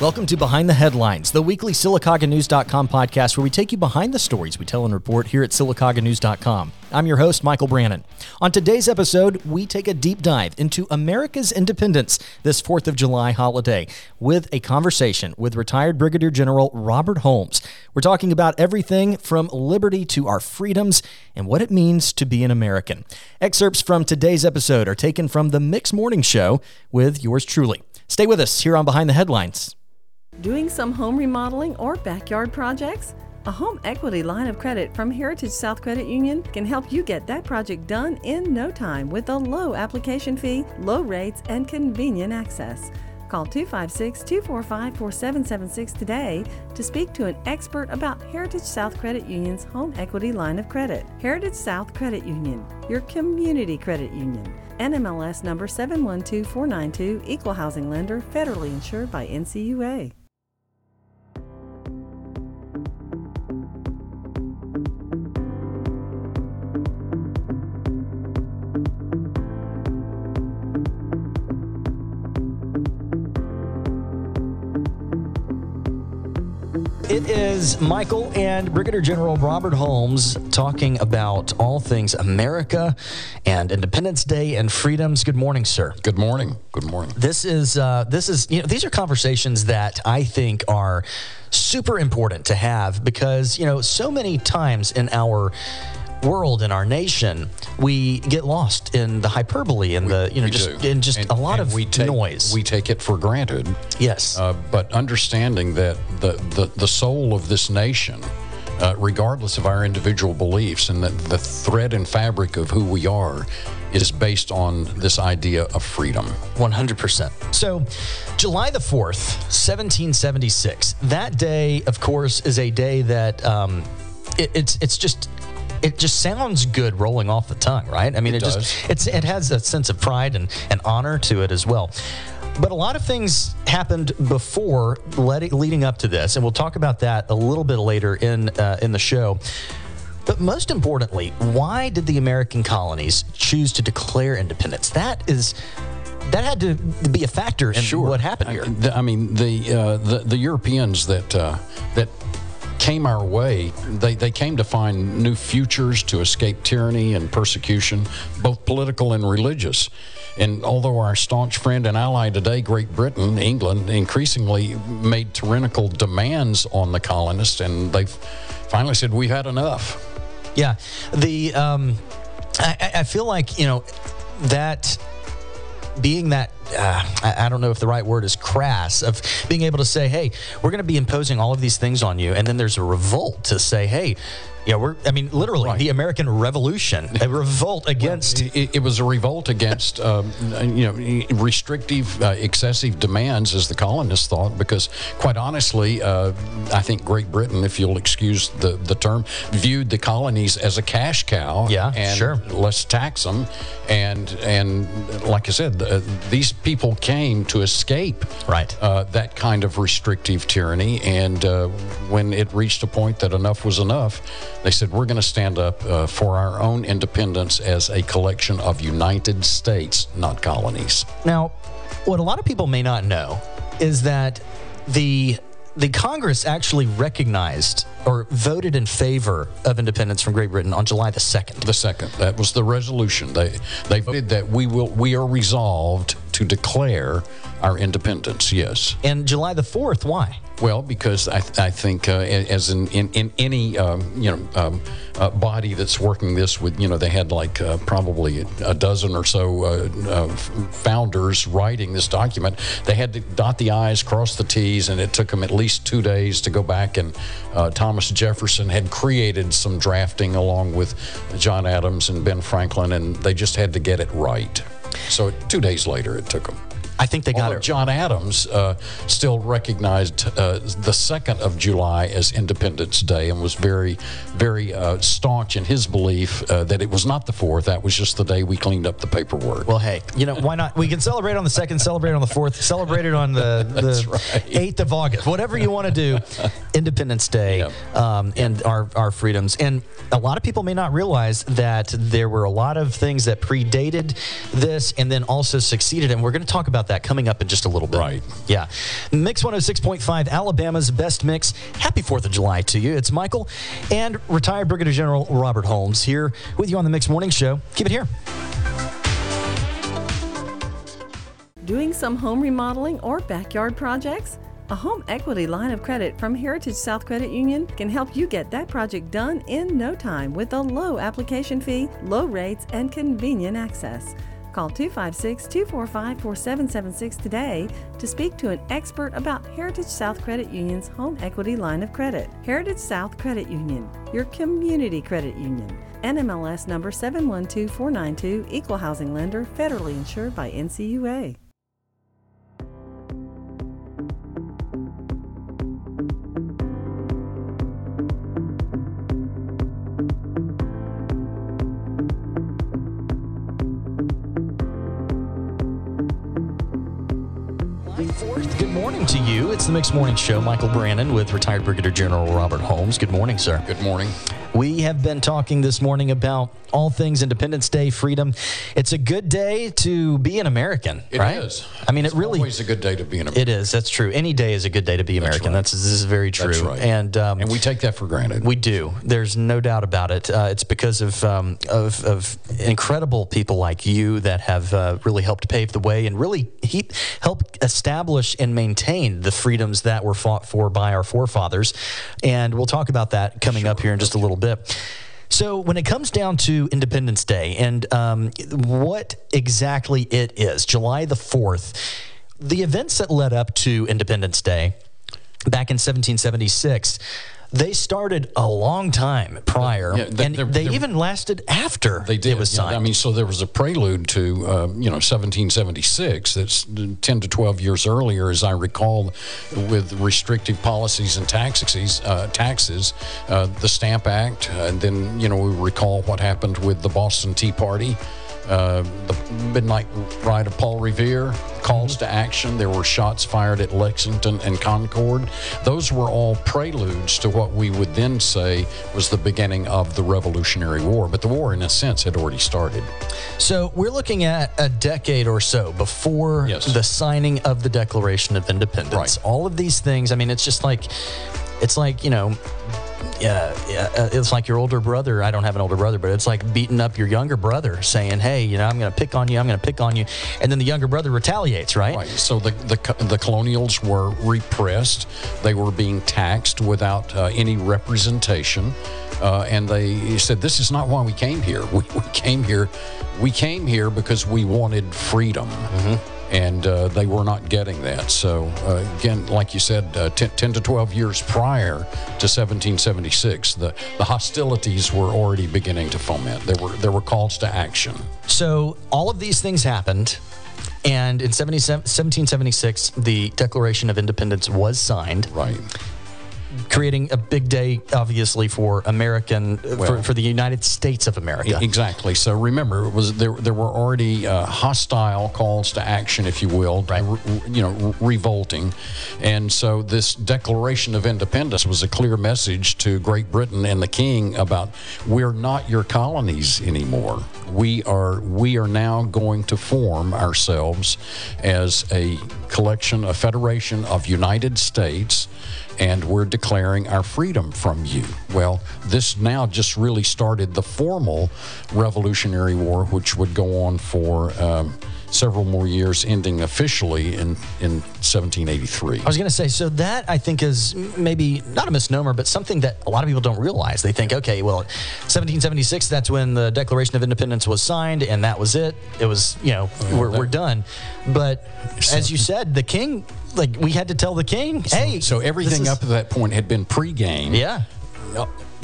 Welcome to Behind the Headlines, the weekly SylacaugaNews.com podcast where we take you behind the stories we tell and report here at SylacaugaNews.com. I'm your host, Michael Brannon. On today's episode, we take a deep dive into America's independence this 4th of July holiday with a conversation with retired Brigadier General Robert Holmes. We're talking about everything from liberty to our freedoms and what it means to be an American. Excerpts from today's episode are taken from the Mix Morning Show with yours truly. Stay with us here on Behind the Headlines. Doing some home remodeling or backyard projects? A home equity line of credit from Heritage South Credit Union can help you get that project done in no time with a low application fee, low rates, and convenient access. Call 256 245 4776 today to speak to an expert about Heritage South Credit Union's home equity line of credit. Heritage South Credit Union, your community credit union. NMLS number 712492, equal housing lender, federally insured by NCUA. It is Michael and Brigadier General Robert Holmes talking about all things America and Independence Day and freedoms. Good morning, sir. Good morning. Good morning. This is uh, this is you know these are conversations that I think are super important to have because you know so many times in our world in our nation, we get lost in the hyperbole and the you know just do. in just And- a lot of we take, noise. We take it for granted. yes. Uh, but understanding that the, the, the soul of this nation, uh, regardless of our individual beliefs, and that the thread and fabric of who we are is based on this idea of freedom. 100%. So, July the 4th, 1776. That day, of course, is a day that um, it, it's it's just it just sounds good rolling off the tongue, right? I mean, it, It just it's it has a sense of pride and, and honor to it as well. But a lot of things happened before letting, leading up to this, and we'll talk about that a little bit later in uh, in the show. But most importantly, why did the American colonies choose to declare independence? That is, that had to be a factor in what happened here. I, I mean, the, uh, the the Europeans that uh, that came our way, they, they came to find new futures to escape tyranny and persecution, both political and religious. And although our staunch friend and ally today, Great Britain, England, increasingly made tyrannical demands on the colonists, and they finally said, "We've had enough." Yeah, the um, I, I- I feel like you know that being that uh, I, I don't know if the right word is crass of being able to say, hey, we're going to be imposing all of these things on you, and then there's a revolt to say, hey. Yeah, we're. I mean, literally, Right. the American Revolution, a revolt against. It, it was a revolt against, um, you know, restrictive, uh, excessive demands, as the colonists thought. Because, quite honestly, uh, I think Great Britain, if you'll excuse the, the term, viewed the colonies as a cash cow. Yeah, and sure. Let's tax them, and and like I said, uh, these people came to escape Right. uh, that kind of restrictive tyranny. And uh, when it reached a point that enough was enough, they said, We're going to stand up uh, for our own independence as a collection of United States, not colonies. Now, what a lot of people may not know is that the the Congress actually recognized or voted in favor of independence from Great Britain on July the second. The second, that was the resolution. They they voted that we will we are resolved to declare our independence. Yes. And July the fourth, why? Well, because I, I think, uh, as in, in, in any um, you know um, uh, body that's working this with, you know, they had like uh, probably a dozen or so uh, uh, founders writing this document. They had to dot the i's, cross the t's, and it took them at least two days to go back. And uh, Thomas Jefferson had created some drafting along with John Adams and Ben Franklin, and they just had to get it right. So two days later, it took them. I think they got Although it. John Adams uh, still recognized uh, the 2nd of July as Independence Day and was very, very uh, staunch in his belief uh, that it was not the 4th. That was just the day we cleaned up the paperwork. Well, hey, you know why not? We can celebrate on the second, celebrate on the fourth, celebrate it on the the eighth of August, whatever you want to do. Independence Day um, and our our freedoms. And a lot of people may not realize that there were a lot of things that predated this and then also succeeded. And we're going to talk about about that coming up in just a little bit. Right. Yeah. Mix 106.5, Alabama's best mix. Happy 4th of July to you. It's Michael and retired Brigadier General Robert Holmes here with you on the Mix Morning Show. Keep it here. Doing some home remodeling or backyard projects? A home equity line of credit from Heritage South Credit Union can help you get that project done in no time with a low application fee, low rates, and convenient access. Call 256 245 4776 today to speak to an expert about Heritage South Credit Union's home equity line of credit. Heritage South Credit Union, your community credit union. NMLS number 712492, equal housing lender, federally insured by NCUA. The Mix Morning Show. Michael Brannon with retired Brigadier General Robert Holmes. Good morning, sir. Good morning. We have been talking this morning about all things Independence Day, freedom. It's a good day to be an American, It right? is. I mean, It's it really always a good day to be an American. it is. That's true. Any day is a good day to be American. right. That's this is very true. That's right. And um, and we take that for granted. we do. There's no doubt about it. Uh, it's because of, um, of of incredible people like you that have uh, really helped pave the way and really he, help establish and maintain the freedoms that were fought for by our forefathers. And we'll talk about that coming up here in just a little bit. So, when it comes down to Independence Day and um, what exactly it is, July the 4th, the events that led up to Independence Day back in 1776 they started a long time prior Yeah, they- and they're- they they're- even lasted after They did. it was yeah. I mean, so there was a prelude to, uh, you know, 1776. That's 10 to 12 years earlier, as I recall, with restrictive policies and taxes. Uh, taxes, uh, the Stamp Act, uh, and then you know we recall what happened with the Boston Tea Party. Uh, the midnight ride of Paul Revere, calls to action. There were shots fired at Lexington and Concord. Those were all preludes to what we would then say was the beginning of the Revolutionary War. But the war, in a sense, had already started. so we're looking at a decade or so before Yes. the signing of the declaration of independence Right. all of these things i mean it's just like it's like you know uh, it's like your older brother. I don't have an older brother, but it's like beating up your younger brother, saying, "Hey, you know, I'm going to pick on you. I'm going to pick on you," and then the younger brother retaliates, right? Right. So the, the, the colonials were repressed. They were being taxed without uh, any representation. Uh, and they said, This is not why we came here. We, we came here. We came here because we wanted freedom. And uh, they were not getting that. So, uh, again, like you said, uh, 10, 10 to 12 years prior to 1776, the, the hostilities were already beginning to foment. There were, there were calls to action. So all of these things happened. And in 77 1776, the Declaration of Independence was signed, Right. Creating a big day, obviously, for American, for, Well- for the United States of America. Exactly. So remember, it was there. There were already uh, hostile calls to action, if you will, Right. re- you know, re- revolting, and so this Declaration of Independence was a clear message to Great Britain and the King about we're not your colonies anymore. We are. We are now going to form ourselves as a collection, a federation of United States and we're declaring our freedom from you. Well, this now just really started the formal Revolutionary War, which would go on for um, several more years, ending officially in, in 1783. I was going to say, so that I think is maybe not a misnomer, but something that a lot of people don't realize. They think, okay, well, 1776, that's when the Declaration of Independence was signed, and that was it. It was, you know, we're, we're done. But as you said, the king, like, we had to tell the king, hey. so everything is- up to that point had been pre-game. Yeah.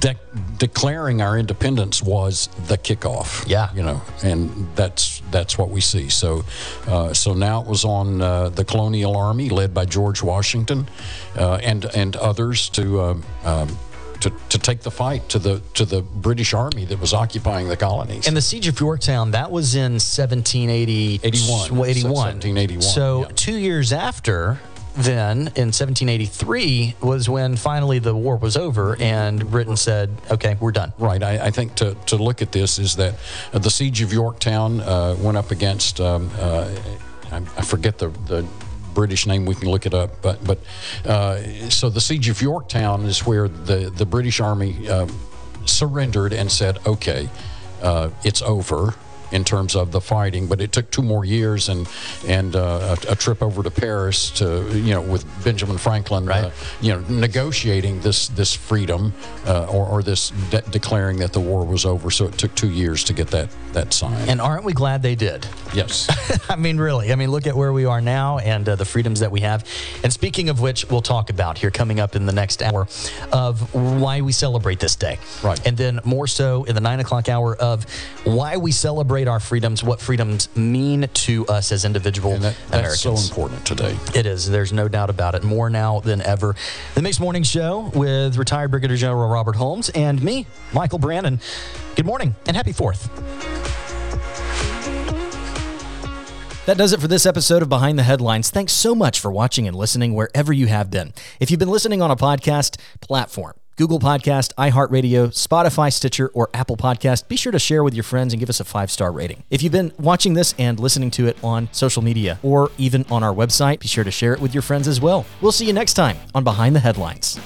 De- declaring our independence was the kickoff. Yeah. you know, and that's that's what we see. So, uh, so now it was on uh, the colonial army led by George Washington, uh, and and others to. Uh, um, to, to take the fight to the to the British army that was occupying the colonies. And the siege of Yorktown, that was in 1780, 81. 81. 1781, So yeah. two years after, then in 1783 was when finally the war was over and Britain said, okay, we're done. Right. I, I think to, to look at this is that uh, the siege of Yorktown uh, went up against um, uh, I, I forget the the British name. We can look it up. But but uh, so the siege of Yorktown is where the the British Army uh, surrendered and said, okay, uh, it's over in terms of the fighting, but it took two more years and and uh, a, a, trip over to Paris to you know with Benjamin Franklin, right. uh, you know negotiating this this freedom uh, or, or this de- declaring that the war was over. So it took two years to get that that signed. And aren't we glad they did? Yes. I mean, really. I mean, look at where we are now and uh, the freedoms that we have. And speaking of which, we'll talk about here coming up in the next hour of why we celebrate this day. Right. And then more so in the nine o'clock hour of why we celebrate our freedoms, what freedoms mean to us as individual and that, that's Americans. so important today. It is. There's no doubt about it. More now than ever. The Mix Morning Show with retired Brigadier General Robert Holmes and me, Michael Brannon. Good morning and happy 4th. That does it for this episode of Behind the Headlines. Thanks so much for watching and listening wherever you have been. If you've been listening on a podcast platform, Google Podcast, iHeartRadio, Spotify, Stitcher, or Apple Podcast, be sure to share with your friends and give us a five star rating. If you've been watching this and listening to it on social media or even on our website, be sure to share it with your friends as well. We'll see you next time on Behind the Headlines.